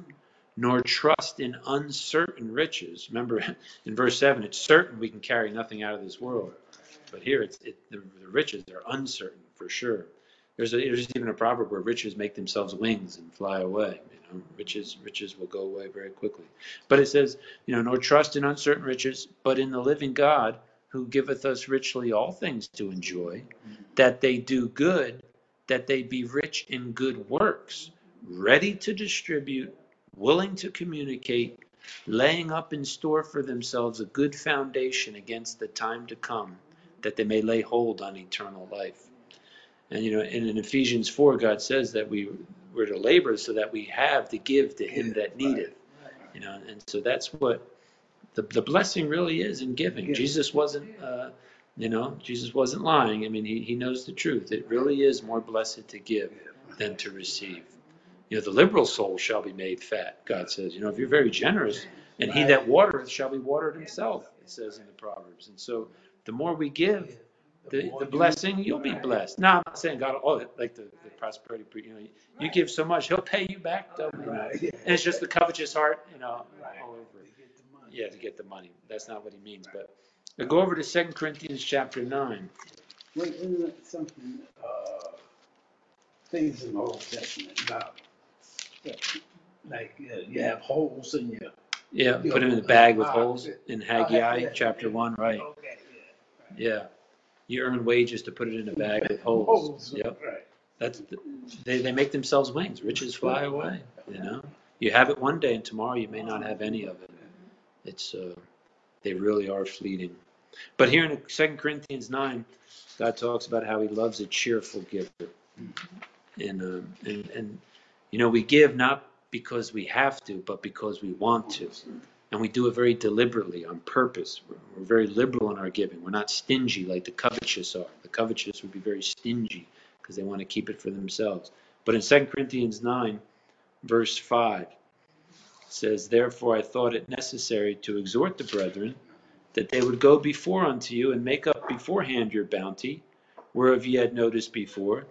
nor trust in uncertain riches. Remember (laughs) in verse 7 it's certain we can carry nothing out of this world. But here it's it, the, the riches are uncertain for sure. There's, a, there's even a proverb where riches make themselves wings and fly away you know riches riches will go away very quickly. But it says you know nor trust in uncertain riches but in the living god who giveth us richly all things to enjoy, that they do good, that they be rich in good works, ready to distribute, willing to communicate, laying up in store for themselves a good foundation against the time to come, that they may lay hold on eternal life. And you know, and in Ephesians 4, God says that we we're to labor so that we have to give to him that needeth. You know, and so that's what the, the blessing really is in giving. Jesus wasn't, uh, you know, Jesus wasn't lying. I mean, he, he knows the truth. It really is more blessed to give than to receive. You know, the liberal soul shall be made fat, God says. You know, if you're very generous, and he that watereth shall be watered himself, it says in the Proverbs. And so the more we give, the, the blessing, you'll be blessed. Now, I'm not saying God, oh, like the, the prosperity, you know, you give so much, he'll pay you back double. You know? And it's just the covetous heart, you know, all over. Yeah, to get the money. That's not what he means, but go over to Second Corinthians chapter nine. Wait, isn't something, uh, things in the Old Testament about, like, uh, you have holes in your. Yeah, put him in the bag with holes in Haggai chapter one, right? Okay, Yeah. You earn wages to put it in a bag with (laughs) yeah. holes. Yep. Right. That's they they make themselves wings. Riches fly away. You know. You have it one day, and tomorrow you may not have any of it. It's uh, they really are fleeting. But here in Second Corinthians nine, God talks about how He loves a cheerful giver, and um, and and you know we give not because we have to, but because we want to, and we do it very deliberately on purpose. We're, we're very liberal in our giving. We're not stingy like the covetous are. The covetous would be very stingy because they want to keep it for themselves. But in Second Corinthians nine, verse five says, Therefore I thought it necessary to exhort the brethren that they would go before unto you and make up beforehand your bounty, whereof ye had noticed before,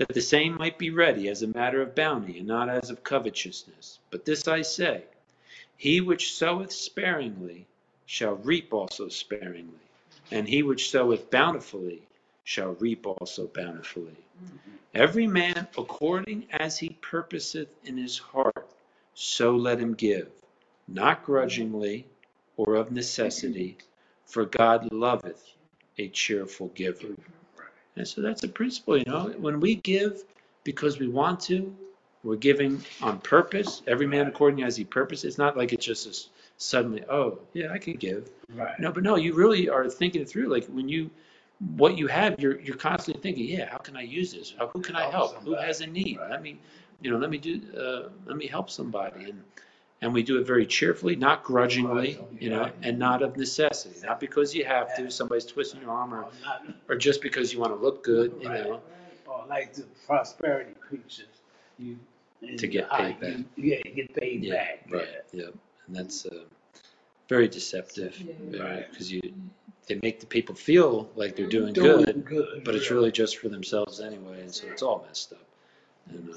that the same might be ready as a matter of bounty, and not as of covetousness. But this I say, he which soweth sparingly shall reap also sparingly, and he which soweth bountifully shall reap also bountifully. Mm-hmm. Every man according as he purposeth in his heart, so let him give, not grudgingly or of necessity, for God loveth a cheerful giver. And so that's a principle, you know, when we give because we want to, we're giving on purpose, every man according as he purposes. It's not like it's just suddenly, oh, yeah, I can give. Right. No, but no, you really are thinking it through. Like when you, what you have, you're you're constantly thinking, yeah, how can I use this? How, who can I Help help? Who has a need? Right. Let me, you know, let me do, uh, let me help somebody, and and we do it very cheerfully, not grudgingly, you know, and not of necessity, not because you have to. Somebody's twisting your arm, or, Or just because you want to look good, you know. or like the prosperity preachers, you. To get paid back. Yeah, get paid Yeah, back. right. Yeah, and that's uh, very deceptive, Yeah. right? Because you, they make the people feel like they're doing Doing good, good. but it's really just for themselves anyway, and so it's all messed up. And, uh,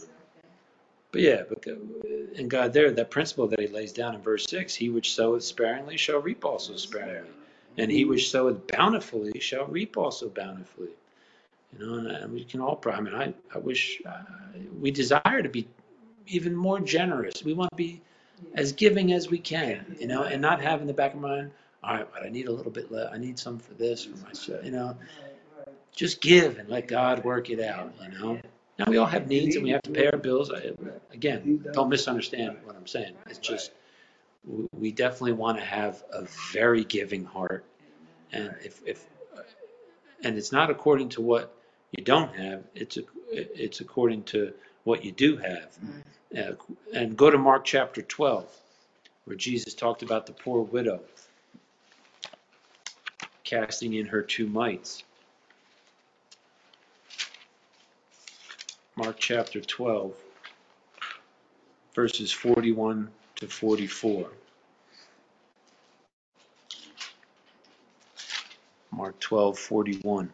but yeah, and God there, that principle that He lays down in verse six: He which soweth sparingly shall reap also sparingly, and he which soweth bountifully shall reap also bountifully. You know, and, we can all. I mean, I I wish uh, we desire to be even more generous. We want to be as giving as we can, you know, and not have in the back of mind, all right, but I need a little bit less. I need some for this, for myself, you know. Just give and let God work it out, you know. We all have needs and we have to pay our bills. I, again, don't misunderstand what I'm saying. It's just we- we definitely want to have a very giving heart, and if if and it's not according to what you don't have. It's a, it's according to what you do have. Uh, and go to Mark chapter 12, where Jesus talked about the poor widow casting in her two mites. Mark chapter 12, verses 41 to 44. Mark 12, 41.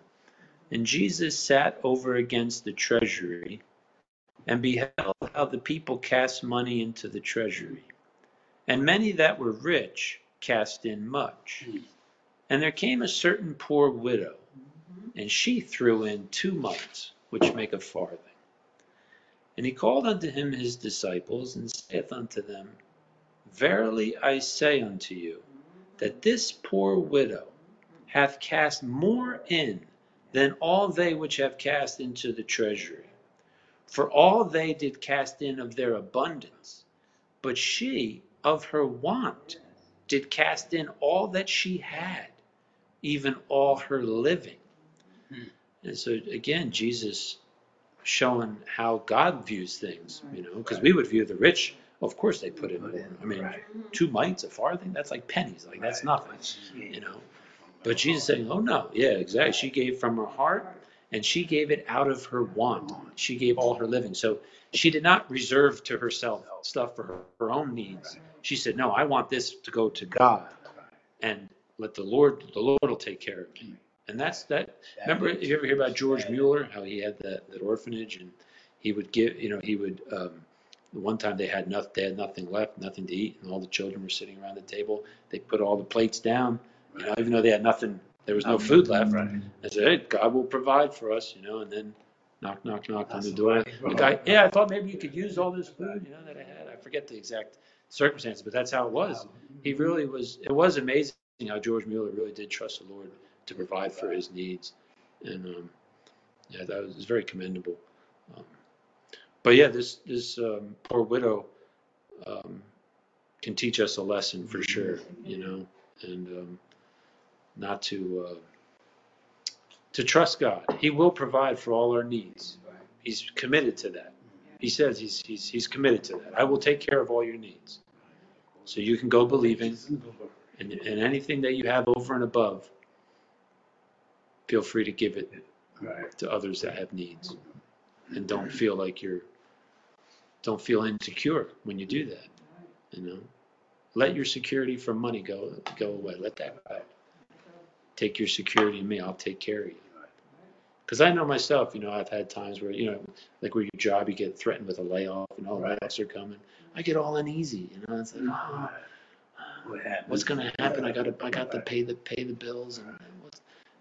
And Jesus sat over against the treasury and beheld how the people cast money into the treasury. And many that were rich cast in much. And there came a certain poor widow, and she threw in two mites, which make a farthing. And he called unto him his disciples, and saith unto them, Verily I say unto you, that this poor widow hath cast more in than all they which have cast into the treasury. For all they did cast in of their abundance, but she of her want did cast in all that she had, even all her living. Hmm. And so again, Jesus showing how God views things, you know, because we would view the rich, of course they put it in more. I mean, Right. two mites, a farthing, that's like pennies, like that's Right. nothing, you know. But Jesus saying, oh no, yeah, exactly. She gave from her heart and she gave it out of her want. She gave all her living. So she did not reserve to herself stuff for her, her own needs. She said, no, I want this to go to God and let the Lord, the Lord will take care of me. And that's that. Remember, you ever hear about George Mueller, how he had that, that orphanage and he would give, you know, he would, um, one time they had nothing, they had nothing left, nothing to eat, and all the children were sitting around the table. They put all the plates down, you know, even though they had nothing, there was no food left. Right. I said, hey, God will provide for us, you know, and then knock, knock, knock on the door. The guy, yeah, I thought maybe you could use all this food, you know, that I had. I forget the exact circumstances, but that's how it was. He really was, it was amazing how George Mueller really did trust the Lord to provide for his needs. And, um, yeah, that was, was very commendable. Um, but yeah, this, this, um, poor widow, um, can teach us a lesson for sure, you know, and, um, not to, uh, to trust God. He will provide for all our needs. He's committed to that. He says he's, he's, he's committed to that. I will take care of all your needs. So you can go believing and, and anything that you have over and above, feel free to give it Right. to others that have needs. And don't feel like you're, don't feel insecure when you do that. You know, let your security from money go, go away. Let that go. Take your security in me. I'll take care of you. Because I know myself, you know, I've had times where, you know, like where your job, you get threatened with a layoff and all Right. layoffs are coming. I get all uneasy, you know, it's like, oh, what. What's gonna happen? I gotta, I got to pay the, pay the bills and,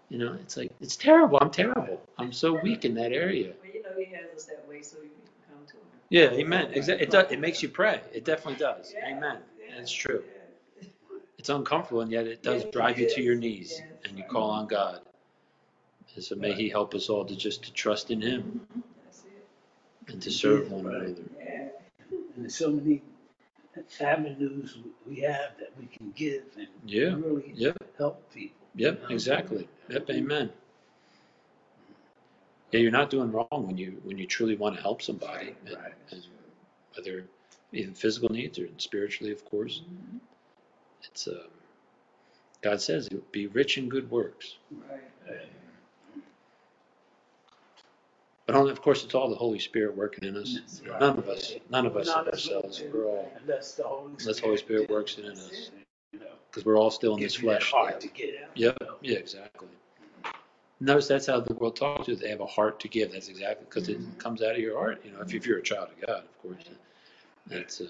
you know, it's like, it's terrible. I'm terrible. I'm so weak in that area. Well, you know, he has us that way so you can come to him. Yeah, amen. Exactly. It does, it makes you pray. It definitely does. Amen. That's true. It's uncomfortable and yet it does drive you to your knees and you call on God. And so may he help us all to just to trust in him and to serve one another. Yeah. And there's so many avenues we have that we can give and Yeah, really yeah. help people. Yep, exactly. Yep, amen. Yeah, you're not doing wrong when you, when you truly want to help somebody. and- Right. and Whether even physical needs or spiritually, of course. It's, um, God says, be rich in good works. Right. But only, of course, it's all the Holy Spirit working in us. Right. None of us, none of us None of of ourselves. We're all, Unless the Holy Spirit. Holy Spirit works in us. You know, Because we're all still in this gives you that flesh. heart to get out. Yep, yeah, exactly. Notice that's how the world talks to you. They have a heart to give. That's exactly because it comes out of your heart. You know, if, if you're a child of God, of course, that's um,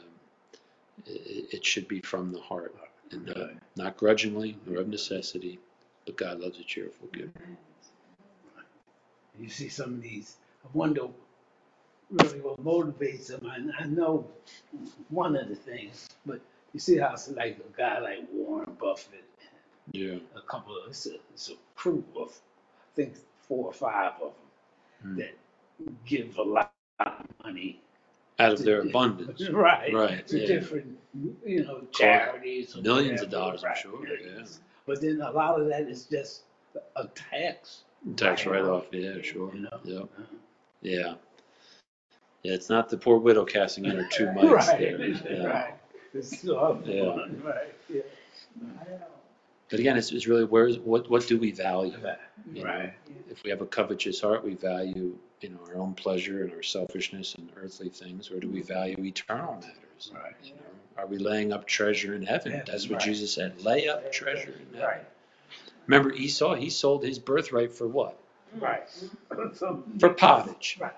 it, it should be from the heart and not, not grudgingly or of necessity. But God loves a cheerful giver. You see some of these, I wonder really what motivates them. I, I know one of the things, but you see how it's like a guy like Warren Buffett, Yeah, a couple of, it's a, it's a crew of, I think, four or five of them Hmm. that give a lot of money. out of their abundance, (laughs) Right. Right, To yeah. different, you know, charities. or millions of whatever, dollars, I'm right, sure. Yeah, millions. But then a lot of that is just a tax. tax write-off. Yeah, sure. You know? Yep. Uh, Yeah. Yeah, it's not the poor widow casting in her two mites (laughs) Right, there. (laughs) Yeah. right. It's all Yeah. fun, right, yeah. But again, it's, it's really where is, what, what do we value? You know, Right. If we have a covetous heart, we value, you know, our own pleasure and our selfishness and earthly things, or do we value eternal matters? Right. You know, are we laying up treasure in heaven? Heaven, That's what right. Jesus said, lay up treasure in heaven. Right. Remember Esau, he sold his birthright for what? Right. (laughs) Some- For pottage. Right.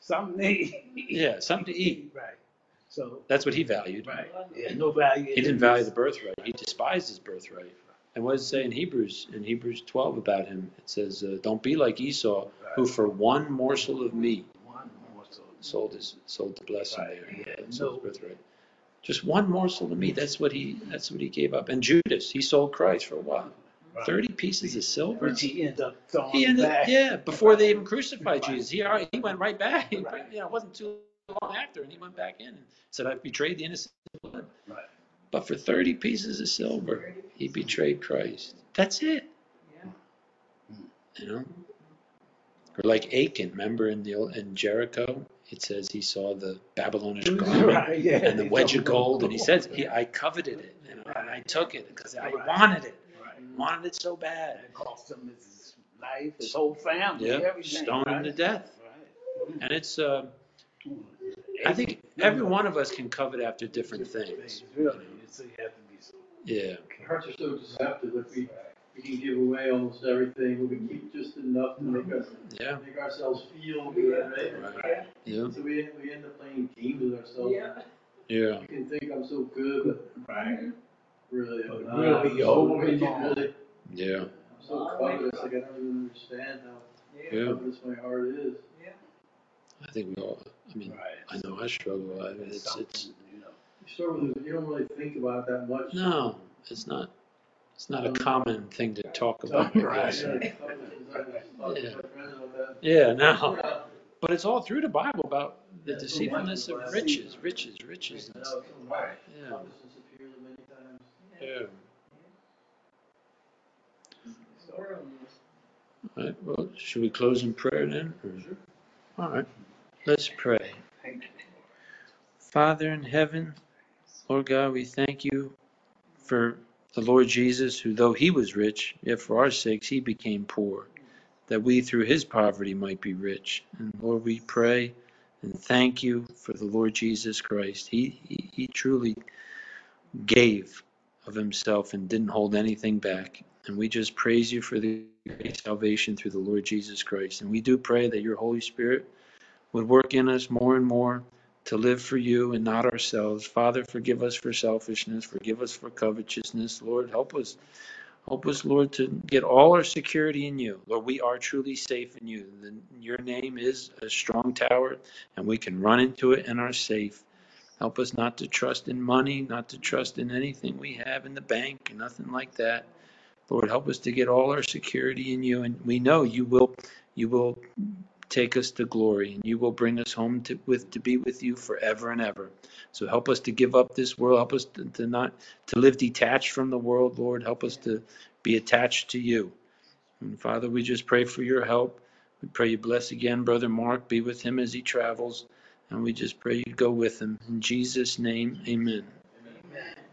Something they. Yeah, something to eat. Right. So, That's what he valued. right, yeah, no value. He didn't value the birthright. He despised his birthright. And what does it say in Hebrews, in Hebrews 12 about him? It says, uh, don't be like Esau, who for one morsel of meat One more so. sold his, sold the blessing Right, there. yeah, sold no. his birthright. Just one morsel of meat. That's what he, that's what he gave up. And Judas, he sold Christ for what? Right. 30 pieces of silver? Which he ended up throwing He ended, back. yeah, before they even crucified Jesus. He, already- he went right back. He- Right. You know, it wasn't too long after, and he went back in and said, I've betrayed the innocent blood. Right. But for 30 pieces of silver, he betrayed Christ. That's it. Yeah. You know? Or like Achan, remember in the old, in Jericho, it says he saw the Babylonish (laughs) garment Right, yeah. and the wedge of gold, and he says, he, I coveted it, you know, and I took it because I wanted it, Right. wanted it so bad. It cost him his life, his whole family, Yeah, everything. stoned him to death. Right. And it's, uh, I think every one of us can covet after different things. Really, so you have to be so. Yeah, Our hearts are so deceptive that we, we can give away almost everything, we can keep just enough to make us, yeah, make ourselves feel good, right? right, yeah, So we, we end up playing games with ourselves. Yeah. yeah, You can think I'm so good, but Right. really, I'm not. really, I'm so holding wicked, on. really. yeah, I'm so covetous, like I don't even understand how yeah. covetous my heart is. Yeah. I think we all, I mean, Right. I know I struggle. I mean, it's, it's, you know. You start with it, you don't really think about it that much. no, it's not, it's not a um, common thing to talk about. I Right. guess. (laughs) Yeah, covetous, I was talking to my friends about that. Yeah, no, but it's all through the Bible about the Yeah, deceitfulness of riches, riches, riches. I and stuff. right. Yeah. Covetousness appears many times. Yeah. Worldliness. All right, well, should we close in prayer then? or- All right, let's pray. Father in heaven, Lord God, we thank you for the Lord Jesus, who though he was rich, yet for our sakes he became poor, that we through his poverty might be rich. And Lord, we pray and thank you for the Lord Jesus Christ. He, he, he truly gave of himself and didn't hold anything back. And we just praise you for the great salvation through the Lord Jesus Christ. And we do pray that your Holy Spirit would work in us more and more to live for you and not ourselves. Father, forgive us for selfishness. Forgive us for covetousness. Lord, help us. Help us, Lord, to get all our security in you. Lord, we are truly safe in you. Your name is a strong tower, and we can run into it and are safe. Help us not to trust in money, not to trust in anything we have in the bank, and nothing like that. Lord, help us to get all our security in you, and we know you will, you will take us to glory, and you will bring us home to with to be with you forever and ever. So help us to give up this world. Help us to, to not to live detached from the world, Lord. Help us to be attached to you. And Father, we just pray for your help. We pray you bless again, Brother Mark. Be with him as he travels. And we just pray you go with him. In Jesus' name, amen.